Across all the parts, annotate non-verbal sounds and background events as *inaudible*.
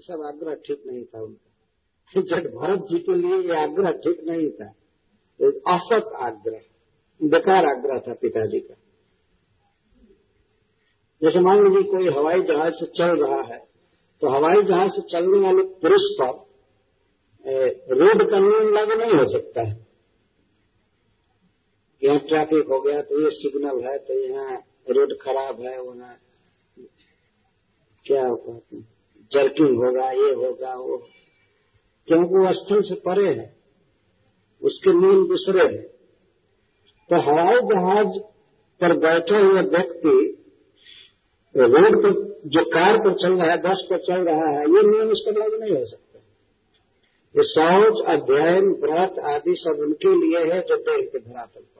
ये सब आग्रह ठीक नहीं था उनका। जट भरत जी के लिए ये आग्रह ठीक नहीं था एक असत आग्रह, बेकार आग्रह था पिताजी का। जैसे मान लीजिए कोई हवाई जहाज़ से चल रहा है तो हवाई जहाज़ से चलने वाले पुरुष पर रोड का नियम लागू नहीं हो सकता है। यहाँ ट्रैफ़िक हो गया तो ये सिग्नल है तो यहाँ रोड खराब है वहाँ क्या होता हैं जर्किंग होगा, ये होगा, वो। क्योंकि वो स्थल से परे है। उसके नियम दूसरे हैं। तो हवाई जहाज़ पर बैठा हुआ व्यक्ति, रोड पर, जो कार पर चल रहा है, बस पर चल रहा है, ये नियम इस लागू नहीं हो सकता। ये शौच अध्ययन, व्रत आदि सब उनके लिए है, जो देह के धरातल पर।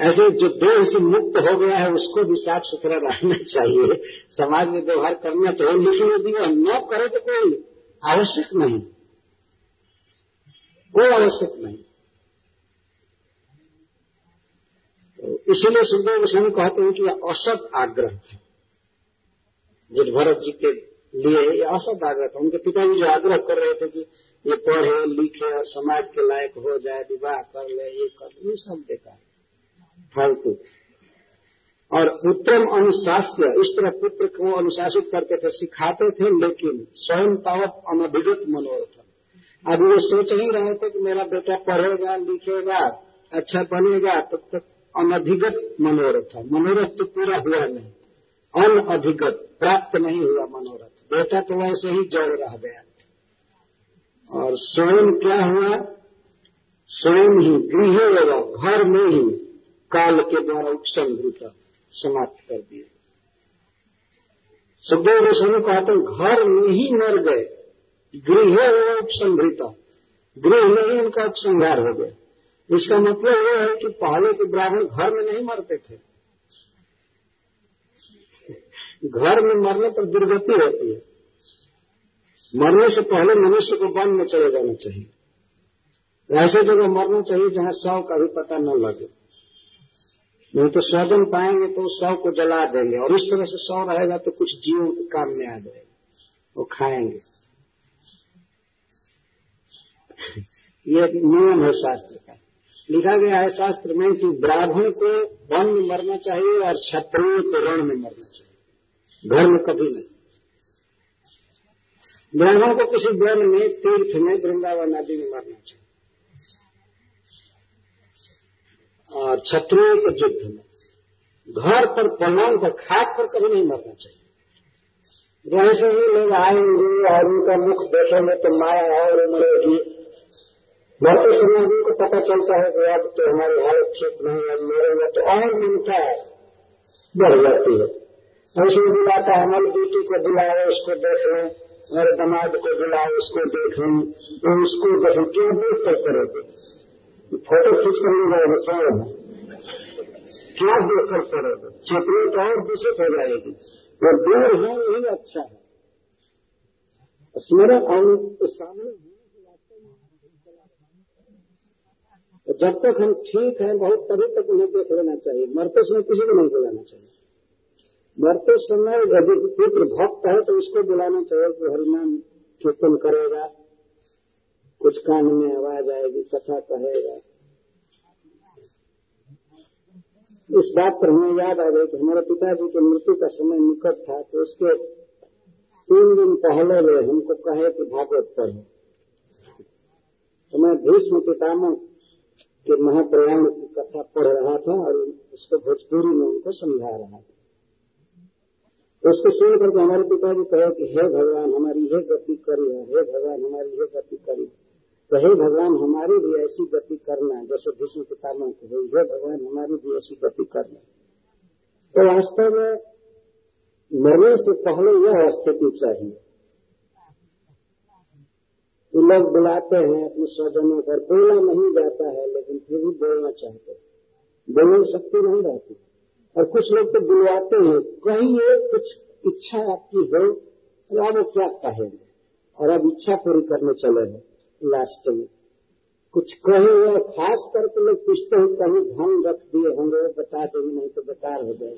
ऐसे जो देह से मुक्त हो गया है, उसको भी साफ़ सुथरा रहना चाहिए। समाज में व्यवहार करना चाहिए, लेकिन यदि वह न करे तो कोई आवश्यक नहीं। कोई आवश्यक नहीं। तो इसीलिए सुखदेव गोस्वामी कहते हैं कि यह असत आग्रह था। जिस भरत जी के लिए ये असत आग्रह था। उनके पिताजी जो आग्रह कर रहे थे कि ये पढ़े, लिखे और समाज के लायक हो जाए, विवाह कर ले, ये कर ले, ये सब बेकार। फालतू। और पुत्रम अनुशास्य इस तरह पुत्र को अनुशासित करते थे सिखाते थे, लेकिन स्वयं तावत अनभिगत मनोरथ अब वो सोच नहीं रहे थे कि मेरा बेटा पढ़ेगा, लिखेगा अच्छा बनेगा तब तक अनधिगत मनोरथ मनोरथ तो पूरा हुआ नहीं। अनअधिगत प्राप्त नहीं हुआ मनोरथ। बेटा तो वैसे ही जड़ रह गया। और स्वयं क्या हुआ? स्वयं ही गृह घर में ही काल के द्वारा उपसंहृत समाप्त कर दिए सुखदेव गोस्वामी कहते घर में ही मर गए। गृह एवं उपसंहृत। गृह में ही उनका उपसंहार हो गया। इसका मतलब यह है कि पहले के ब्राह्मण घर में नहीं मरते थे। घर में मरने पर दुर्गति होती है। मरने से पहले मनुष्य को वन में चले जाना चाहिए। ऐसे जगह मरना चाहिए जहाँ शव का भी पता न लगे। नहीं तो स्वजन पाएँगे तो शव को जला देंगे। और इस तरह से शव रहेगा तो कुछ जीवों के काम में आ जाएगा। वो खाएँगे। ये नियम है शास्त्र का। लिखा गया है शास्त्र में कि ब्राह्मण को वन में मरना चाहिए और क्षत्रिय को रण में मरना चाहिए। घर में कभी नहीं। ब्राह्मण को किसी वन में, तीर्थ में, वृंदावन आदि में मरना चाहिए। और के युद्ध में घर पर पलंग पर खाट पर कभी नहीं मरना चाहिए। वैसे ही लोग आएँगे और उनका मुख देखेंगे तो माया और मरेगी मरते समय उनको पता चलता है कि अब तो हमारी हालत ठीक नहीं है, मरेंगे तो और मिलता है। बढ़ जाती है। ऐसे बुलाता है, हमारी बेटी को बुलाओ, उसको देख मेरे दमाद को बुलाओ, उसको देख उसको देखें क्यों देख कर करोगे फ़ोटो खींच कर ले जाएगा स्वयं क्या देख करोगे चेतनी तो और दूषित हो। जाएगी वो दूर है यही अच्छा है। स्मरण और सामने तो जब तक हम ठीक हैं, बहुत तभी तक उन्हें देख लेना चाहिए। मरते समय किसी को नहीं बुलाना चाहिए। मरते समय यदि पुत्र भक्त है तो उसको बुलाना चाहिए कि हरिनाम कीर्तन करेगा। कुछ कान में आवाज़ आएगी, कथा कहेगा। इस बात पर हमें याद आ गई कि हमारे पिताजी की मृत्यु का समय निकट था तो उसके तीन दिन पहले वे हमको कहे कि भागवत पढ़ो। तो मैं भीष्म पितामह के महाप्रयाण की कथा पढ़ रहा था और उसको भोजपुरी में उनको समझा रहा था। तो उसको सुन करके हमारे पिताजी कहे कि, हे भगवान, हमारी यह गति करी है हे भगवान, हमारी यह गति करी तो हे भगवान हमारी भी ऐसी गति करना जैसे भीष्म पितामह को हे भगवान हमारी भी ऐसी गति करना तो वास्तव में मरने से पहले यह स्थिति चाहिए। कि लोग बुलाते हैं अपने स्वजनों पर, बोला नहीं जाता है, लेकिन फिर भी बोलना चाहते हैं। बोलने शक्ति नहीं रहती। और कुछ लोग तो बुलवाते हैं, कहिए कुछ इच्छा आपकी हो तो अब क्या कहेंगे? और अब इच्छा पूरी करने चले हैं। लास्ट में। कुछ कहे और खास करके लोग पूछते हैं कहीं धन रख दिए होंगे, बता देंगे, नहीं तो बेकार हो जाए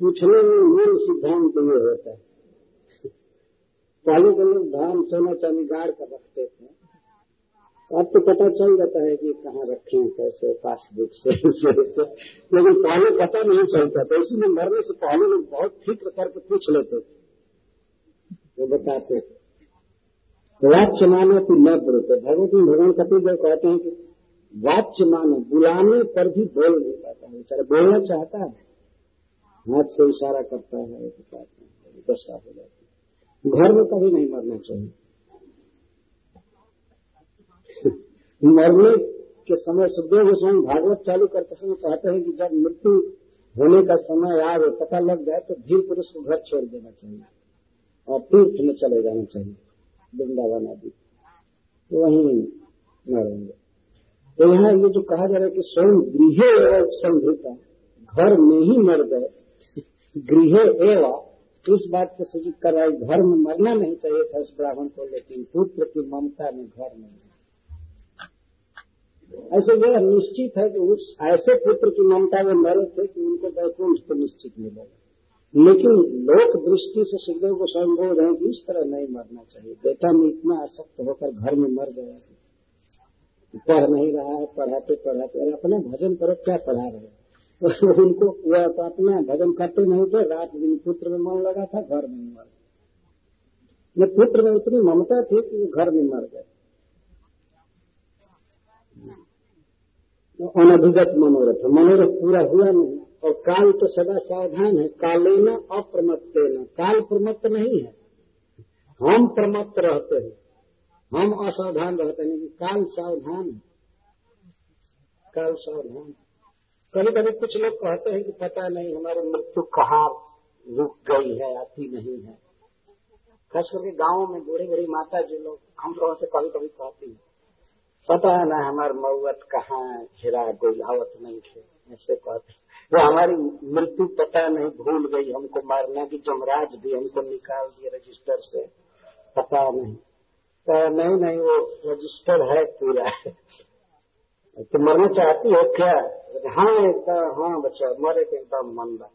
पूछने में मूल सिद्धांत ये होता है। पहले के लोग धान सोना चांदी गाड़ कर रखते थे। अब तो पता चल जाता है कि कहाँ रखे कैसे पासबुक से। लेकिन पहले पता नहीं चलता था, इसलिए मरने से पहले लोग बहुत फ़िक्र करके पूछ लेते थे। वो बताते थे वाच्य मानो की न बोलते भगवत भगवान कपिल देव कहते हैं कि वाच्य मानो, बुलाने पर भी बोल नहीं पाता है। बेचारा बोलना चाहता है। हाथ से इशारा करता है दशा हो जाती है। घर में कभी नहीं मरना चाहिए। *laughs* मरने के समय सुखदेव गोस्वामी भागवत चालू करते समय कहते हैं कि जब मृत्यु होने का समय आ रहे पता लग जाए तो धीर पुरुष को घर छोड़ देना चाहिए। और तीर्थ में चले जाना चाहिए, वृंदावन आदि। तो वहीं मरेंगे। तो यहाँ ये जो कहा जा रहा है कि स्वयं गृह एवं संभृता घर में ही मर गए। गृह एवं, इस बात को सूचित कर रहा है, घर में मरना नहीं चाहिए था उस ब्राह्मण को, लेकिन पुत्र की ममता में घर में ऐसे यह निश्चित है कि उस, ऐसे पुत्र की ममता में मरे थे कि उनको वैकुंठ तो निश्चित मिलेगा लेकिन लोक दृष्टि से सुखदेव को रहे हैं कि इस तरह नहीं मरना चाहिए। बेटा में इतना आसक्त होकर घर में मर गया है। पढ़ नहीं रहा है, पढ़ाते पढ़ाते। अरे अपना भजन करो, क्या पढ़ा रहे तो *laughs* उनको तो अपना भजन करते नहीं थे, रात दिन पुत्र में मन लगा था, घर में मर पुत्र में इतनी ममता थी कि घर में मर गए। अनभिगत मनोरथ। मनोरथ पूरा हुआ नहीं। और काल तो सदा सावधान है। काले न अप्रमत्त न काल प्रमत्त नहीं है। हम प्रमत्त रहते हैं। हम असावधान रहते हैं। लेकिन काल सावधान है। काल सावधान। कभी कभी कुछ लोग कहते हैं कि पता नहीं, हमारी मृत्यु कहाँ रुक गई है, आती नहीं है। खास करके गाँवों में बूढ़ी बूढ़ी माता जी लोग, हम लोगों से कभी कभी कहती है। पता है ना हमारे मऊत कहाँ कोई आवत नहीं थे ऐसे कहते वो हमारी मृत्यु पता नहीं, भूल गई हमको मारना की जमराज भी हमको निकाल दिए रजिस्टर से, पता नहीं। तो नहीं नहीं, वो रजिस्टर है पूरा। तो मरना चाहती हो क्या? हाँ एकदम हाँ बच्चा, मरे के एकदम बा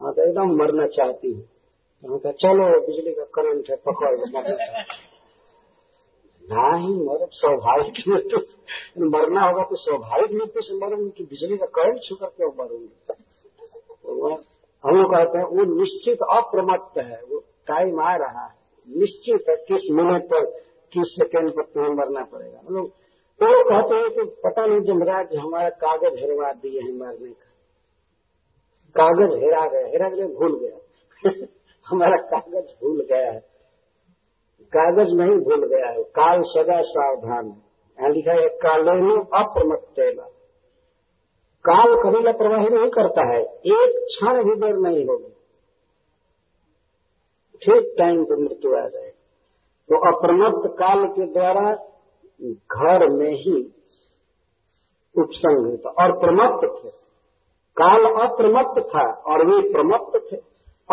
हाँ तो एकदम मरना चाहती हूँ। तो चलो, बिजली का करंट है, पकड़ मरना चाहती नहीं मर, स्वाभाविक मृत्यु मरना होगा तो स्वाभाविक मृत्यु से मरूँगी कि बिजली का करंट छू करके मरूँगी? हम लोग कहते हैं, वो निश्चित अप्रमत्त है, वो टाइम आ रहा है। निश्चित है किस मिनट पर, किस सेकेंड पर तुम्हें मरना पड़ेगा। हम लोग तो वो कहते हैं कि पता नहीं जमराज हमारा कागज़ हेरवा दिए हैं मरने का। कागज़ हेरा गया हेरा गया भूल गया। *laughs* हमारा कागज़ भूल गया है। कागज़ नहीं भूल गया है। काल सदा सावधान। है यहाँ लिखा है, कालेनु अप्रमत्त काल कभी लापरवाही नहीं करता है। एक क्षण भी देर नहीं होगी। ठीक टाइम पर मृत्यु आ जाए। तो अप्रमत्त काल के द्वारा घर में ही उपसंग था और प्रमत्त थे। काल अप्रमत्त था, और वे प्रमत्त थे।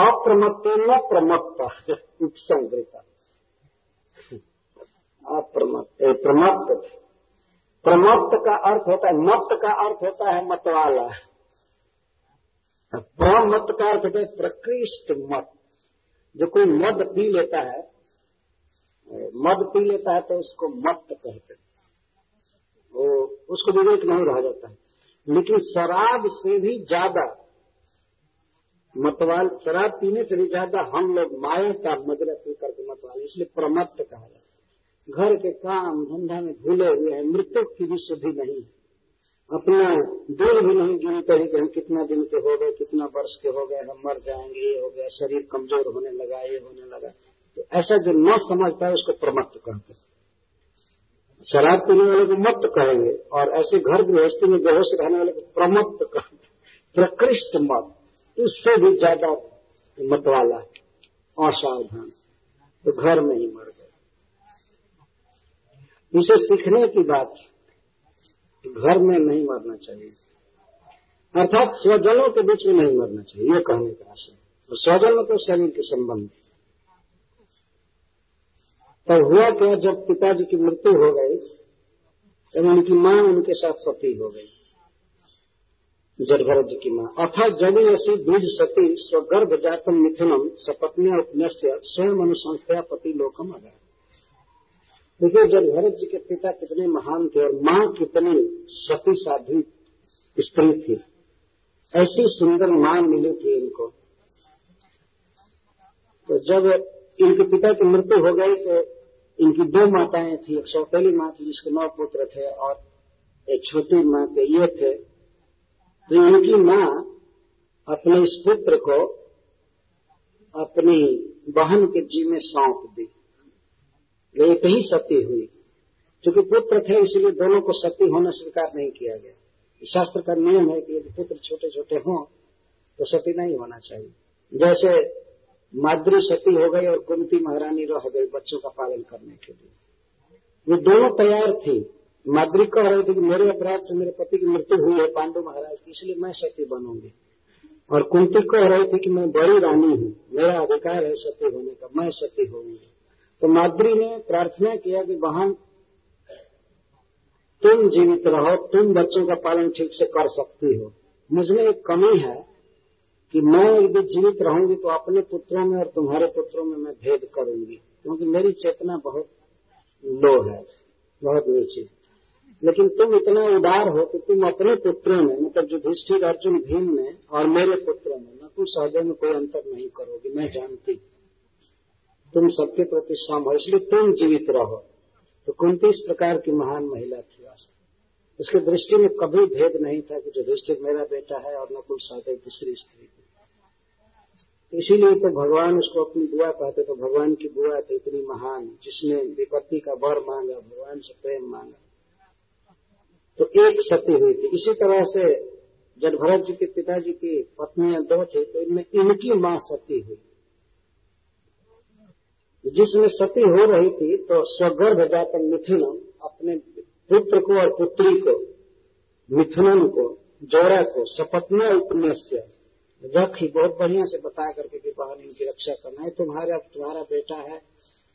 अप्रमत्त न प्रमत्त। *laughs* उपसंग्रता अप्रमत्त प्रमत्त प्रमत्त का अर्थ होता है मत का अर्थ होता है मतवाला। प्रमत्त का अर्थ होता है प्रकृष्ट मत। जो कोई मद पी लेता है मद पी लेता है तो उसको मत कहते हैं। वो, उसको विवेक नहीं रह जाता। है लेकिन शराब से भी ज़्यादा मतवाल शराब पीने से भी ज़्यादा हम लोग माया का मदरा पी करके मतवाल, इसलिए प्रमत्त कहा जाता है। घर के काम धंधा में भूले हुए हैं मृत्यु की भी शुद्धि नहीं अपना दिन भी नहीं गिनते हैं कि हम कितना दिन के हो गए, कितना वर्ष के हो गए, हम मर जाएँगे, ये हो गया, शरीर कमज़ोर होने लगा, ये होने लगा। तो ऐसा जो न समझता है, उसको प्रमत्त कहते हैं। शराब पीने वाले को मत कहेंगे, और ऐसे घर गृहस्थी में बेहोश रहने वाले को प्रमत्त कहते प्रकृष्ट मत। इससे भी ज़्यादा मत वाला असावधान तो घर में ही मर इसे सीखने की बात घर में नहीं मरना चाहिए। अर्थात स्वजनों के बीच में नहीं मरना चाहिए, ये कहने का आशय और स्वजन तो शरीर के संबंध। तब हुआ क्या, जब पिताजी की मृत्यु हो गई तब उनकी माँ उनके साथ सती हो गई। जड़भरत जी की माँ। अथ जब ऐसी द्विज सती स्वगर्भ जातम मिथुनम सपत्निया उपन्यास्य स्वयं अनुसंस्था पति लोकम अगर देखिए जड़भरत जी के पिता कितने महान थे और माँ कितनी सती साधी स्त्री थी। ऐसी सुंदर माँ मिली थी इनको। तो जब इनके पिता की मृत्यु हो गई तो इनकी दो माताएँ थी। एक सौतेली माँ थी जिसके नौ पुत्र थे और एक छोटी माँ के ये थे। तो इनकी माँ अपने इस पुत्र को अपनी बहन के जी में सौंप दी। वे एक ही सती हुई। क्योंकि पुत्र थे, इसलिए दोनों को सती होना स्वीकार नहीं किया गया। शास्त्र का नियम है कि यदि पुत्र छोटे छोटे हों तो सती नहीं होना चाहिए। जैसे माद्री सती हो गई और कुंती महारानी रह गई बच्चों का पालन करने के लिए। ये दोनों तैयार थी। माद्री कह रही थी कि मेरे अपराध से मेरे पति की मृत्यु हुई है, पांडु महाराज की इसलिए मैं सती बनूँगी। और कुंती कह रही थी कि मैं बड़ी रानी हूँ, मेरा अधिकार है सती होने का, मैं सती होऊँगी। तो माद्री ने प्रार्थना किया कि बहन, तुम जीवित रहो, तुम बच्चों का पालन ठीक से कर सकती हो। मुझमें एक कमी है कि मैं यदि जीवित रहूँगी तो अपने पुत्रों में और तुम्हारे पुत्रों में मैं भेद करूँगी, क्योंकि मेरी चेतना बहुत लो है, बहुत नीचे लेकिन तुम इतना उदार हो कि तुम अपने पुत्रों में मतलब युधिष्ठिर अर्जुन भीम में और मेरे पुत्रों में नकुल सहदेव में कोई अंतर नहीं करोगी, मैं जानती तुम सबके प्रति सम हो इसलिए तुम जीवित रहो। तो कुंती इस प्रकार की महान महिला थी वास्तव उसकी दृष्टि में कभी भेद नहीं था कि युधिष्ठिर मेरा बेटा है और नकुल सहदेव दूसरी स्त्री थी। इसीलिए तो भगवान उसको अपनी बुआ कहते तो भगवान की बुआ थी इतनी महान, जिसने विपत्ति का वर मांगा, भगवान से प्रेम मांगा। तो एक सती हुई थी। इसी तरह से जब भरत जी के पिताजी की पत्नियाँ दो थी तो इनमें इनकी माँ सती हुई। जिसमें सती हो रही थी तो स्वगर्भ जाकर मिथुनम अपने पुत्र को और पुत्री को मिथुनन को जोरा को, सपत्ना उपन्यास्य रखी। बहुत बढ़िया से बता करके कि बहन इनकी रक्षा करना है। तुम्हारा तुम्हारा बेटा है,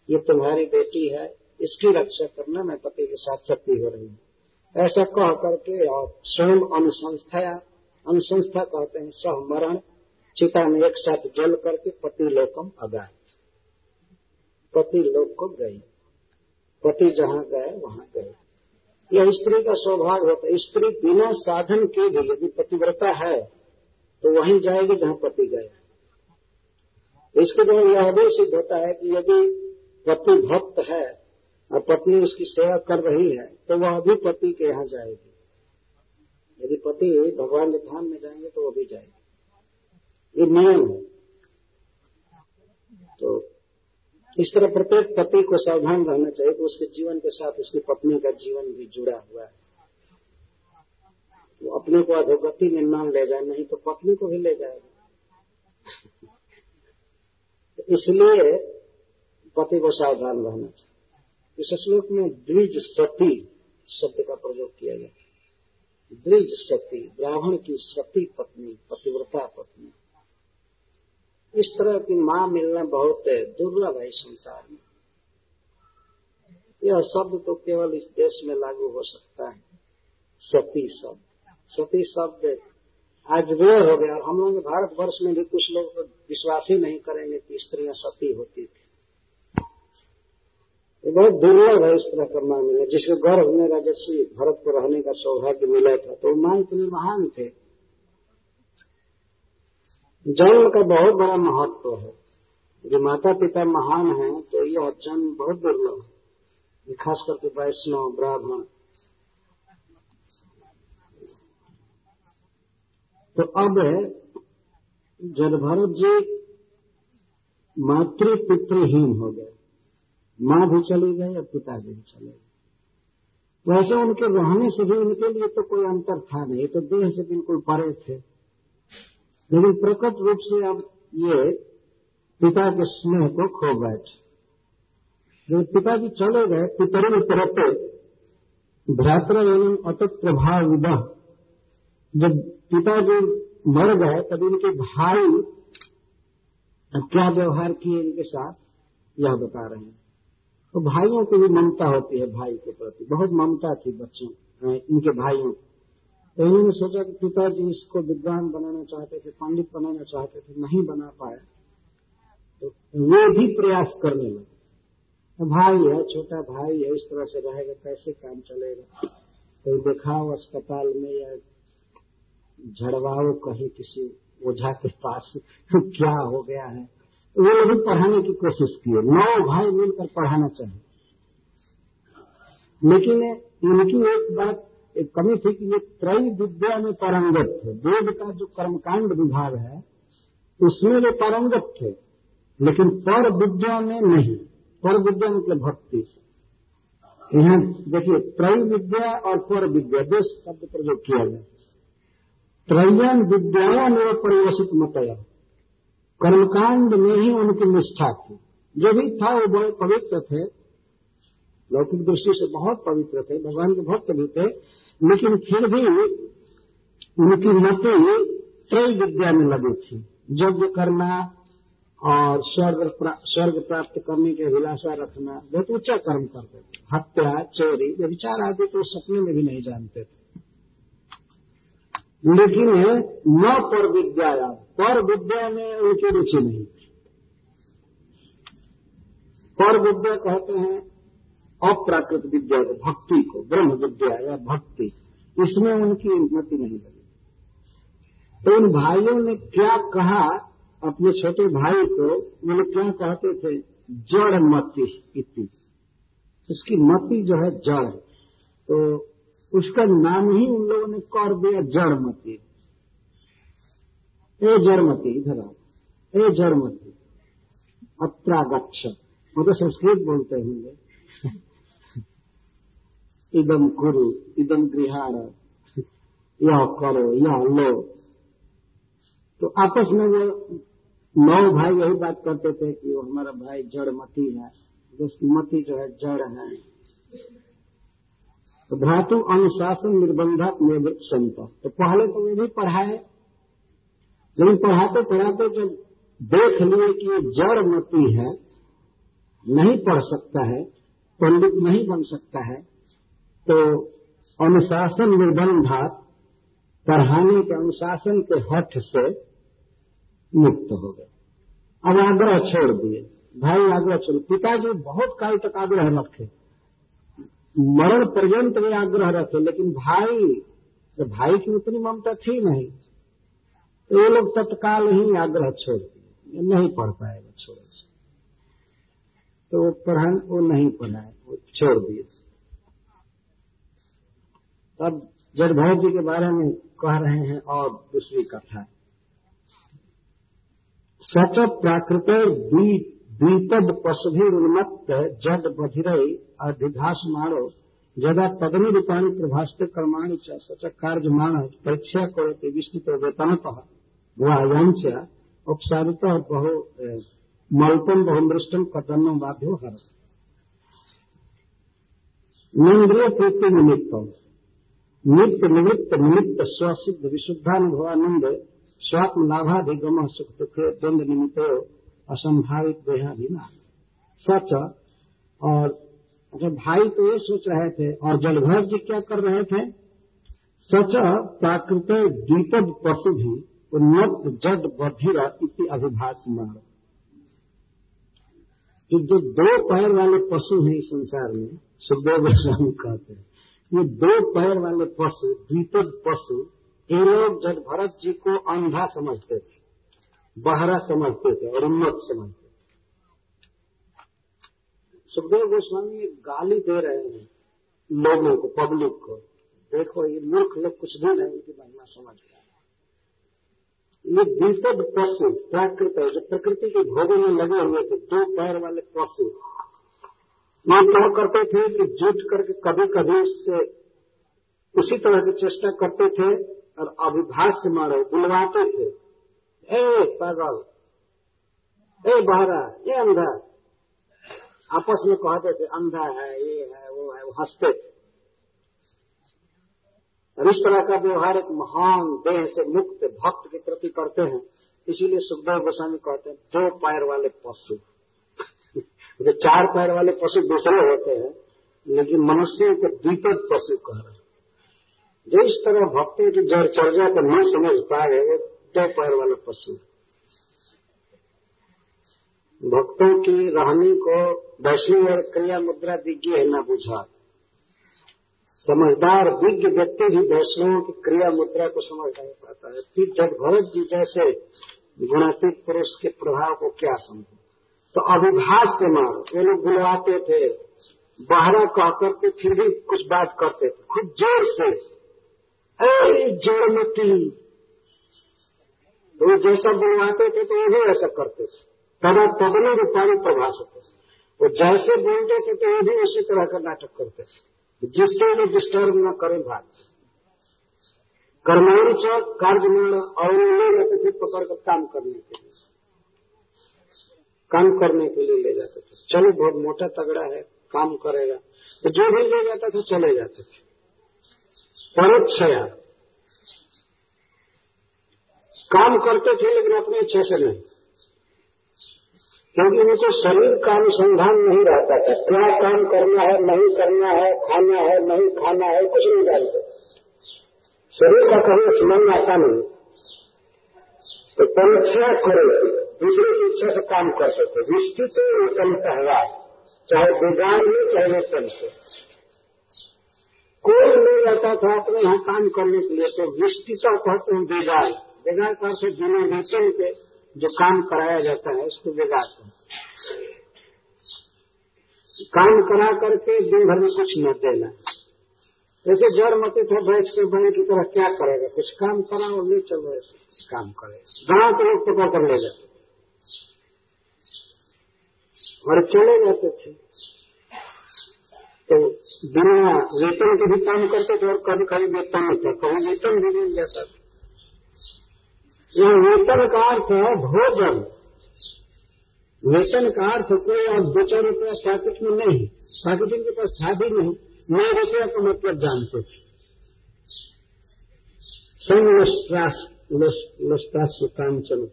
ये तुम्हारी बेटी है, इसकी रक्षा करना मैं पति के साथ सती हो रही हूँ। ऐसा कह करके और स्वयं अनुसंस्था अनुसंस्था कहते हैं सहमरण चिता में एक साथ जल करके पति लोकम अगाए पति लोक को गई। पति जहाँ गए, वहाँ गए। यह स्त्री का सौभाग्य होता है, स्त्री बिना साधन के भी यदि पतिव्रता है तो वहीं जाएगी जहाँ पति गए। इसके द्वारा यह भी सिद्ध होता है कि यदि पति भक्त है और पत्नी उसकी सेवा कर रही है तो वह अभी पति के यहाँ जाएगी। यदि पति भगवान के धाम में जाएँगे तो वो भी जाएगी। ये नियम है। तो इस तरह प्रत्येक पति को सावधान रहना चाहिए कि उसके जीवन के साथ उसकी पत्नी का जीवन भी जुड़ा हुआ है। वो अपने को अधोगति में न ले जाए, नहीं तो पत्नी को भी ले जाएगा। तो इसलिए पति को सावधान रहना चाहिए। इस श्लोक में द्विज सती शब्द का प्रयोग किया गया द्विज सती, ब्राह्मण की सती पत्नी, पतिव्रता पत्नी। इस तरह की माँ मिलना बहुत दुर्लभ है संसार में। यह शब्द तो केवल इस देश में लागू हो सकता है। सती शब्द। सती शब्द आज रेयर हो गया, और हम लोग भारतवर्ष में भी कुछ लोग विश्वास ही नहीं करेंगे कि स्त्रियाँ सती होती थी। ये बहुत दुर्लभ है इस तरह का माँ मिला। जिसके गर्भ में राजस्वी भरत को रहने का सौभाग्य मिला था तो माँ इतने महान थे। जन्म का बहुत बड़ा महत्व है। यदि माता पिता महान हैं तो यह जन्म बहुत दुर्लभ है। खास करके वैष्णव, ब्राह्मण। तो अब जब भरत जी मातृ पुत्रहीन हो गए। माँ भी चली गई और पिताजी भी चले गए। वैसे उनके रहने से भी उनके लिए तो कोई अंतर था नहीं तो देह से बिल्कुल परे थे। लेकिन प्रकट रूप से अब ये पिता के स्नेह को खो बैठे। जब पिताजी चले गए पितरन तरते भ्रात्र एवं अतत प्रभाव विदह। जब पिताजी मर गए, तब इनके भाई क्या व्यवहार किए इनके साथ? यह बता रहे हैं। तो भाइयों की भी ममता होती है भाई के प्रति। बहुत ममता थी बच्चों इनके भाइयों तो इन्होंने सोचा कि पिताजी इसको विद्वान बनाना चाहते थे, पंडित बनाना चाहते थे, नहीं बना पाए तो वे भी प्रयास करने लगे। तो भाई है, छोटा भाई है, इस तरह से रहेगा, कैसे काम चलेगा? तो दिखाओ अस्पताल में या झड़वाओ कहीं किसी ओझा के पास, *laughs* क्या हो गया है? वो लोग पढ़ाने की कोशिश किए नौ भाई मिलकर पढ़ाना चाहिए लेकिन इनकी एक बात, एक कमी थी कि ये त्रय विद्या में पारंगत थे। वेद का जो कर्मकांड विभाग है, उसमें वे पारंगत थे, लेकिन पर विद्या में नहीं। पर विद्या मतलब भक्ति। यहाँ देखिए, त्रय विद्या और पर विद्या, दो शब्द प्रयोग किया गया। त्रयन विद्या में परिवसित मतया कर्मकांड में ही उनकी निष्ठा थी। जो भी था, वो बहुत पवित्र थे। लौकिक दृष्टि से बहुत पवित्र थे, भगवान के भक्त भी थे, लेकिन फिर भी उनकी मति त्रय विद्या में लगी थी। यज्ञ करना और स्वर्ग स्वर्ग प्राप्त करने के अभिलाषा रखना, बहुत ऊँचा कर्म करते थे। हत्या, चोरी विचार आदि तो सपने में भी नहीं जानते थे। लेकिन न पर विद्या पर विद्या में उनकी रुचि नहीं। पर विद्या कहते हैं, अप्राकृत विद्या को भक्ति को, ब्रह्म विद्या या भक्ति, इसमें उनकी उन्नति नहीं लगी तो उन भाइयों ने क्या कहा, अपने छोटे भाई को, उन्होंने क्या कहते थे? जड़ मति इति। उसकी मति जो है जड़। तो उसका नाम ही उन लोगों ने कर दिया, जड़मती। ए जड़मती, इधर आओ। ए जड़मती। अत्रागक्ष वो तो संस्कृत बोलते होंगे। *laughs* इदम कुरु इदम गृहाण। यह करो, यह लो। तो आपस में वो नौ भाई यही बात करते थे कि वो हमारा भाई जड़मती है। उसकी मती जो है, जड़ है। तो भ्रातु अनुशासन निर्बंधक निवृत्त संत। तो पहले तो वे भी पढ़ाए। लेकिन पढ़ाते पढ़ाते जब देख लिए कि ये जड़ मती है, नहीं पढ़ सकता है, पंडित नहीं बन सकता है तो अनुशासन निर्बंधात पढ़ाने के अनुशासन के हठ से मुक्त हो गए। अब आग्रह छोड़ दिए। भाई आग्रह छोड़, पिताजी बहुत काल तक आग्रह रखे। मरण पर्यंत वे आग्रह रखे, लेकिन भाई तो भाई की उतनी ममता थी नहीं। तो ये लोग तत्काल ही आग्रह छोड़ दिए। नहीं पढ़ पाएगा छोड़ तो वो पढ़ान, वो नहीं पढ़ाए, वो छोड़ दिए। अब जड़भर जी के बारे में कह रहे हैं और दूसरी कथा। सच प्राकृत द्वीपद पशुभि उन्मत्त जड बधिरई अधिघास मारो, जदा तदनु रूपाणी प्रभाषते कर्माणी च सच कार्य मान परीक्षा करते विस्तृत वेतनत गुहायांच उपसारित बहु मल्पम बहुमृष्टम कदन्नम बाध्यो हर। निंद्रिय प्रीति निमित्त। नित्य निवृत्त निमित्त स्वसिद्ध विशुद्धानुभवानंद स्वात्म लाभाधिगम सुख दुख द्वंद निमित्त असंभावित देहाधीना सच और अच्छा भाई तो ये सोच रहे थे, और जलभर जी क्या कर रहे थे? सच प्राकृत द्वीपद पशु भी उन्नत जड बधिर इति अभिभाष मार। जो दो पैर वाले पशु हैं इस संसार में, सुखदेव गोस्वामी कहते हैं, ये दो पैर वाले पशु, द्विपद पशु, ये लोग जब भरत जी को अंधा समझते थे, बहरा समझते थे, और उन्नत समझते सुखदेव गोस्वामी गाली दे रहे हैं लोगों को पब्लिक को। देखो, ये मूर्ख लोग कुछ भी नहीं उनकी महिमा समझ गया ये द्विपद पशु प्राकृत है। जो प्रकृति के भोगों में लगे हुए थे, दो पैर वाले पशु। ये क्या करते थे कि जुट करके कभी कभी उससे उसी तरह की चेष्टा करते थे और अभिभाष्य मारे, बुलवाते थे। ए पागल, ए बहरा ए अंधा। आपस में कहते थे, अंधा है, ये है, वो है, वो हँसते थे। और इस तरह का व्यवहार एक महान देह से मुक्त भक्त के प्रति करते हैं। इसीलिए सुखदेव गोस्वामी कहते हैं, दो पैर वाले पशु। *laughs* जो चार पैर वाले पशु दूसरे होते हैं, लेकिन मनुष्य को द्विपद पशु कह रहे हैं। जो इस तरह भक्तों की जड़ चर्चा को न समझ पाए, वो दो पैर वाले पशु भक्तों की रहनी को वैष्णव और क्रिया मुद्रा दिग्गी है न बुझा। समझदार, विज्ञ व्यक्ति भी वैष्णवों की क्रिया मुद्रा को समझ नहीं पाता है। फिर जब भरत जी जैसे गुणातीत पुरुष के प्रभाव को क्या समझे? तो अभिभाष से मारो ये लोग बुलवाते थे, बाहरा कह करके फिर भी कुछ बात करते थे। खुद ज़ोर से जड़मती तो वो जैसा बुलवाते थे तो वो भी ऐसा करते थे। तदा तदनु रूपाणी प्रभाष वो जैसे बोलते थे तो वो भी उसी तरह का नाटक करते थे। जिससे वो डिस्टर्ब न करे बात। चौक कार्यमाण और ले जाते थे पकड़ कर काम करने के लिए। काम करने के लिए ले जाते थे। चलो, बहुत मोटा तगड़ा है, काम करेगा। तो जो भी ले जाता था, चले जाते थे। परोक्षया काम करते थे, लेकिन अपनी इच्छा से नहीं। क्योंकि उनको शरीर का अनुसंधान नहीं रहता था। क्या काम करना है, नहीं करना है, खाना है, नहीं खाना है, कुछ नहीं जानते। शरीर का कभी स्मरण आता नहीं। तो परीक्षा करे, दूसरे की इच्छा से काम करते थे निश्चित उत्तम कहवा चाहे बेगार में चाहे वेतन से। कोई ले जाता था अपने यहाँ काम करने के लिए तो निश्चिता कहते हैं बेगार बेगार का से बिना वेतन के जो काम कराया जाता है, उसको बेगार काम करा करके दिन भर में कुछ न देना। जैसे जड़ मते था, बैठ के बैल की तरह क्या करेगा? कुछ काम करा और ले चलो, ऐसे काम करे। गाँव के लोग पकड़ कर ले जाते। और चले जाते थे। तो बिना वेतन के भी काम करते थे और कभी कभी वेतन नहीं था। कभी वेतन भी मिल जाता था। वेतन का अर्थ है भोजन। वेतन का अर्थ कोई और दो चार रुपया पैकेट में नहीं पैकेट के पास था भी नहीं, नौ रुपया का मतलब जानते थे कांचन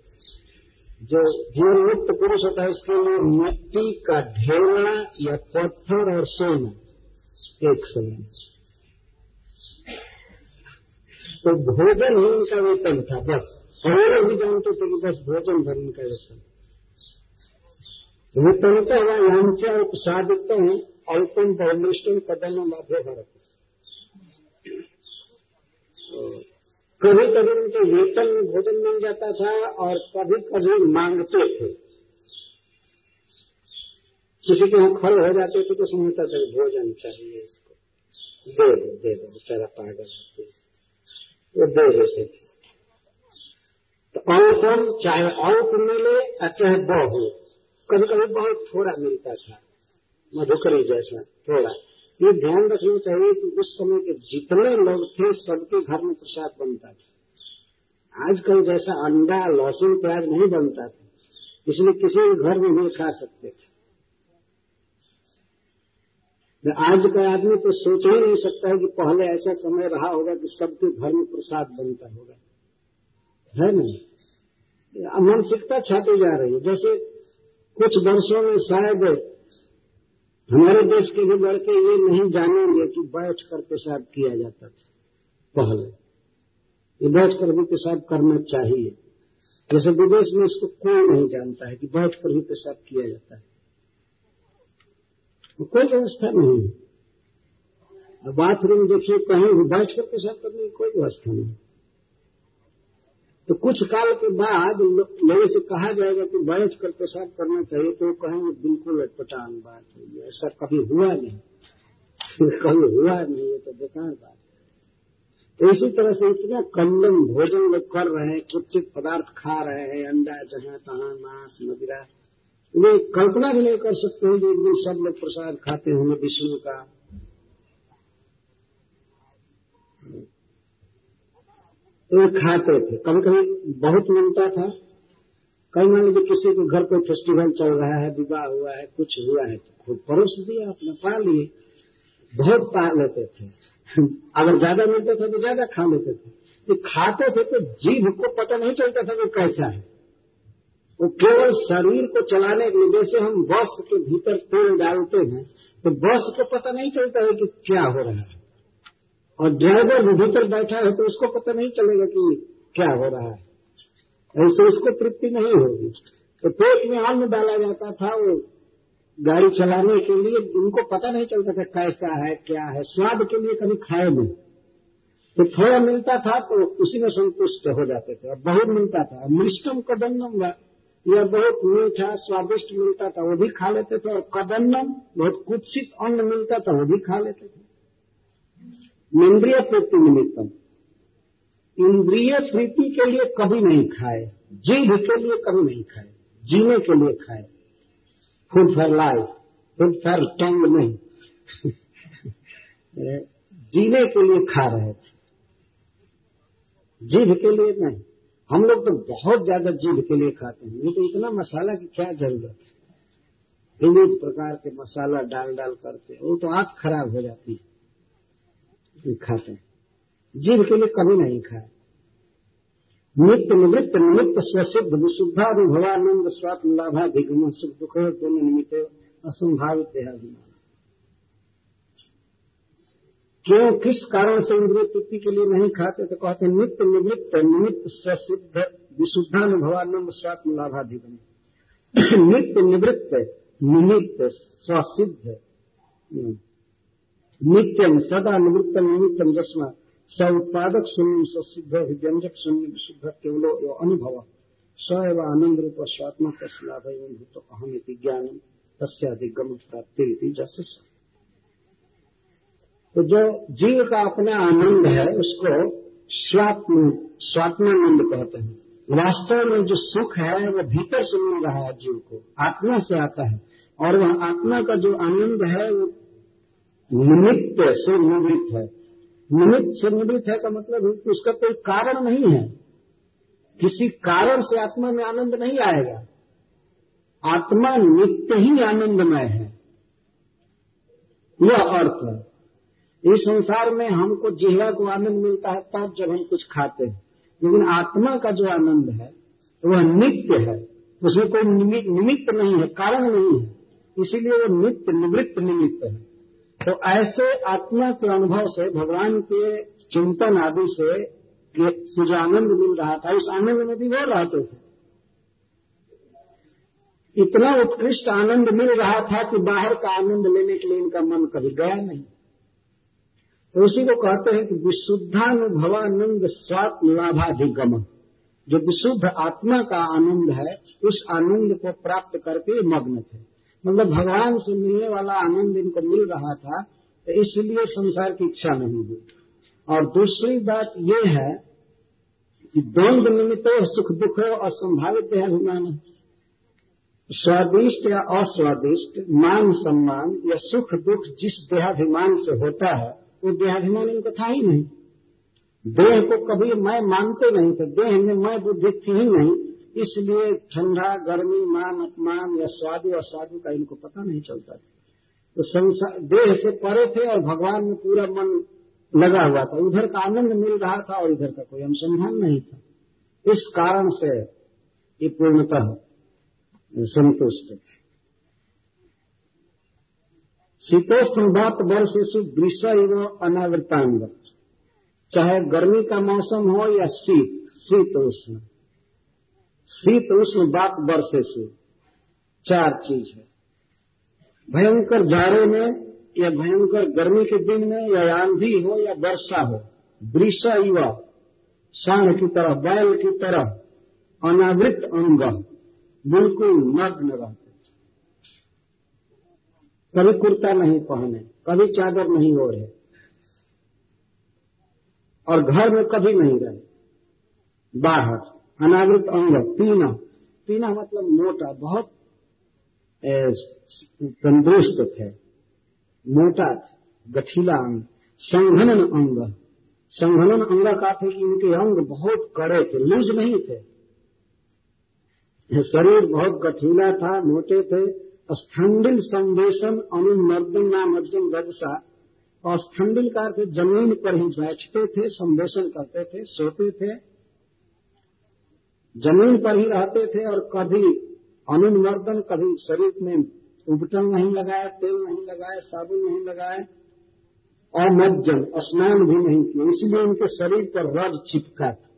जो जीवन मुक्त पुरुष होता है, उसके लिए मिट्टी का ढेला या पत्थर और सोना, एक समय तो भोजन ही उनका वेतन था, बस। और भी जानते थे कि बस भोजन धर्म का वेतन। वेतन तो वेतनता यांच्या उपसादितम अल्पम बहुनिष्ठम कदम माध्य भारत। कभी कभी उनके वेतन में भोजन मिल जाता था और कभी कभी मांगते थे। किसी के यहाँ खड़े हो जाते थे तो समझता था भोजन चाहिए इसको। दे दो दे दो, बेचारा पागल वो दे देते थे तो अल्पम चाहे अल्प मिले और चाहे बहु कभी कभी बहुत थोड़ा मिलता था, मधुकरी जैसा थोड़ा। ये ध्यान रखना चाहिए कि उस समय के जितने लोग थे, सबके घर में प्रसाद बनता था। आजकल जैसा अंडा, लहसुन, प्याज नहीं बनता था, इसलिए किसी भी घर में नहीं खा सकते थे। आज का आदमी तो सोच ही नहीं सकता है कि पहले ऐसा समय रहा होगा कि सबके घर में प्रसाद बनता होगा। है ना? मानसिकता छाती जा रही है। जैसे कुछ वर्षों में शायद हमारे देश के भी लड़के ये नहीं जानेंगे कि बैठ कर पेशाब किया जाता था पहले। ये बैठ कर भी पेशाब करना चाहिए। जैसे विदेश में इसको कोई नहीं जानता है कि बैठ कर भी पेशाब किया जाता है। तो कोई व्यवस्था नहीं है। बाथरूम देखिए, कहीं भी बैठ कर पेशाब करने की कोई व्यवस्था नहीं। तो कुछ काल के बाद लोगों से कहा जाएगा कि बैठ कर पेशाब करना चाहिए तो वो कहेंगे, बिल्कुल अटपटान बात है ऐसा कभी हुआ नहीं। कभी हुआ नहीं है तो बेकार बात तो इसी तरह से इतना कंडम भोजन लोग कर रहे हैं, कुछ पदार्थ खा रहे हैं, अंडा जहाँ तहां, मांस मदिरा वे कल्पना भी नहीं कर सकते हैं एक दिन सब लोग प्रसाद खाते होंगे विष्णु का। तो खाते थे। कभी कभी बहुत मिलता था। कई मान लीजिए किसी के घर कोई फेस्टिवल चल रहा है, विवाह हुआ है, कुछ हुआ है तो खूब परोस दिया अपने, पा लिए। बहुत पा लेते थे। अगर ज़्यादा मिलते थे तो ज़्यादा खा लेते थे। खाते थे तो जीभ को पता नहीं चलता था कि कैसा है। वो केवल शरीर को चलाने के लिए, जैसे हम बस के भीतर तेल डालते हैं तो बस को पता नहीं चलता है कि क्या हो रहा है। और ड्राइवर भी भीतर बैठा है तो उसको पता नहीं चलेगा कि क्या हो रहा है। ऐसे उसको तृप्ति नहीं होगी। तो पेट में अन्न डाला जाता था, वो गाड़ी चलाने के लिए, उनको पता नहीं चलता था कैसा है, क्या है। स्वाद के लिए कभी खाए नहीं। तो थोड़ा मिलता था तो उसी में संतुष्ट हो जाते थे, और बहुत मिलता था। मिष्टम कदन्नम यह बहुत मीठा, स्वादिष्ट मिलता था, वो भी खा लेते थे, और कदन्नम बहुत कुत्सित अन्न मिलता था, वो भी खा लेते थे। इंद्रिय प्रीति निमित्तम। इंद्रिय प्रीति के लिए कभी नहीं खाए, जीभ के लिए कभी नहीं खाए, जीने के लिए खाए। Food for life food for tongue नहीं। *laughs* जीने के लिए खा रहे थे। जीभ के लिए नहीं। हम लोग तो बहुत ज़्यादा जीभ के लिए खाते हैं। ये तो इतना मसाला की क्या ज़रूरत है? विविध प्रकार के मसाला डाल डाल करके, वो तो आँख खराब हो जाती है। खाते हैं। जीभ के लिए कभी नहीं खाए नित्य निवृत्त, निमित्त स्वसिद्ध, विशुद्धानुभवानंद स्वात्म लाभाधिगम सुख दुख दोनों निमित्त असंभावित देहाभिमान क्यों किस कारण से इंद्रिय तृप्ति के लिए नहीं खाते तो कहते *clears throat* नित्य निवृत्त निमित्त स्वसिद्ध विशुद्धानुभवानंद स्वात्म लाभाधिगम। नित्य निवृत्त, निमित्त स्वसिद्ध नित्यम सदा निवृत्त निमित्तम जस्मा। स उत्पादक शून्य सिद्ध व्यंजक शून्य विशुद्ध, केवलो यो अनुभव। स एवं आनंद रूप स्वात्मा लाभ एवं भूत अहम ज्ञान, तस्याधिगम प्राप्ति जैसे तो जो जीव का अपना आनंद है, उसको स्वात्म, स्वात्मानंद कहते हैं। वास्तव में जो सुख है, वो भीतर से मिल रहा है जीव को, आत्मा से आता है। और वह आत्मा का जो आनंद है, वो निमित्त से निवृत्त है। निमित्त से निवृत्त है का मतलब है कि उसका कोई कारण नहीं है। किसी कारण से आत्मा में आनंद नहीं आएगा। आत्मा नित्य ही आनंदमय है। यह अर्थ है। इस संसार में हमको जिहवा को आनंद मिलता है, तब जब हम कुछ खाते हैं। लेकिन आत्मा का जो आनंद है, वह नित्य है। उसमें कोई निमित्त नहीं है, कारण नहीं है। इसीलिए वो नित्य, निवृत्त निमित्त है। तो ऐसे आत्मा के अनुभव से, भगवान के चिंतन आदि से जो आनंद मिल रहा था। उस आनंद में भी वो रहते थे। इतना उत्कृष्ट आनंद मिल रहा था कि बाहर का आनंद लेने के लिए इनका मन कभी गया नहीं। तो उसी को कहते हैं कि विशुद्धानुभवानंद स्वात्म लाभाधिगम जो विशुद्ध आत्मा का आनंद है, उस आनंद को प्राप्त करके मग्न थे। मतलब भगवान से मिलने वाला आनंद इनको मिल रहा था तो इसलिए संसार की इच्छा नहीं हुई। और दूसरी बात ये है कि द्वंद निमित्त सुख दुख और संभावित है स्वादिष्ट या अस्वादिष्ट, मान सम्मान या सुख दुख जिस देहाभिमान से होता है वो देहाभिमान इनको था ही नहीं। देह को कभी मैं मानते नहीं थे। देह में मैं बुद्धि थी ही नहीं। इसलिए ठंडा, गर्मी, मान, अपमान या स्वादु असाधु का इनको पता नहीं चलता था। तो संसार, देह से परे थे और भगवान में पूरा मन लगा हुआ था। उधर का आनंद मिल रहा था और इधर का कोई अनुसंधान नहीं था। इस कारण से ये पूर्णतः संतुष्ट शीतोष्ण बात वर्षेशु दृश्य एवं अनावृतांग। चाहे गर्मी का मौसम हो या शीत शीतोष्ण शीत उष्ण बात वर्षे से चार चीज़ है। भयंकर जाड़े में या भयंकर गर्मी के दिन में या आंधी हो या वर्षा हो वृषा युवा सांड की तरह, बैल की तरह अनावृत अंग, बिल्कुल नग्न रहते। कभी कुर्ता नहीं पहने, कभी चादर नहीं ओढ़े, और घर में कभी नहीं रहे। बाहर, अनावृत अंग, पीना। पीना मतलब मोटा, बहुत तंदुरुस्त थे। मोटा, गठीला अंग, संघनन अंग। संघनन अंग का थे कि इनके अंग बहुत कड़े थे, लूज नहीं थे। शरीर बहुत गठीला था, मोटे थे स्थंडिल संवेशन अनुमर्दन नाम अर्जुन रजसा। और स्थंडिल का अर्थ ज़मीन पर ही बैठते थे, संवेशन करते थे, सोते थे। ज़मीन पर ही रहते थे और कभी अनुमर्दन, कभी शरीर में उबटन नहीं लगाया तेल नहीं लगाया साबुन नहीं लगाया अमज्जन स्नान भी नहीं किए। इसलिए उनके शरीर पर रज चिपका था।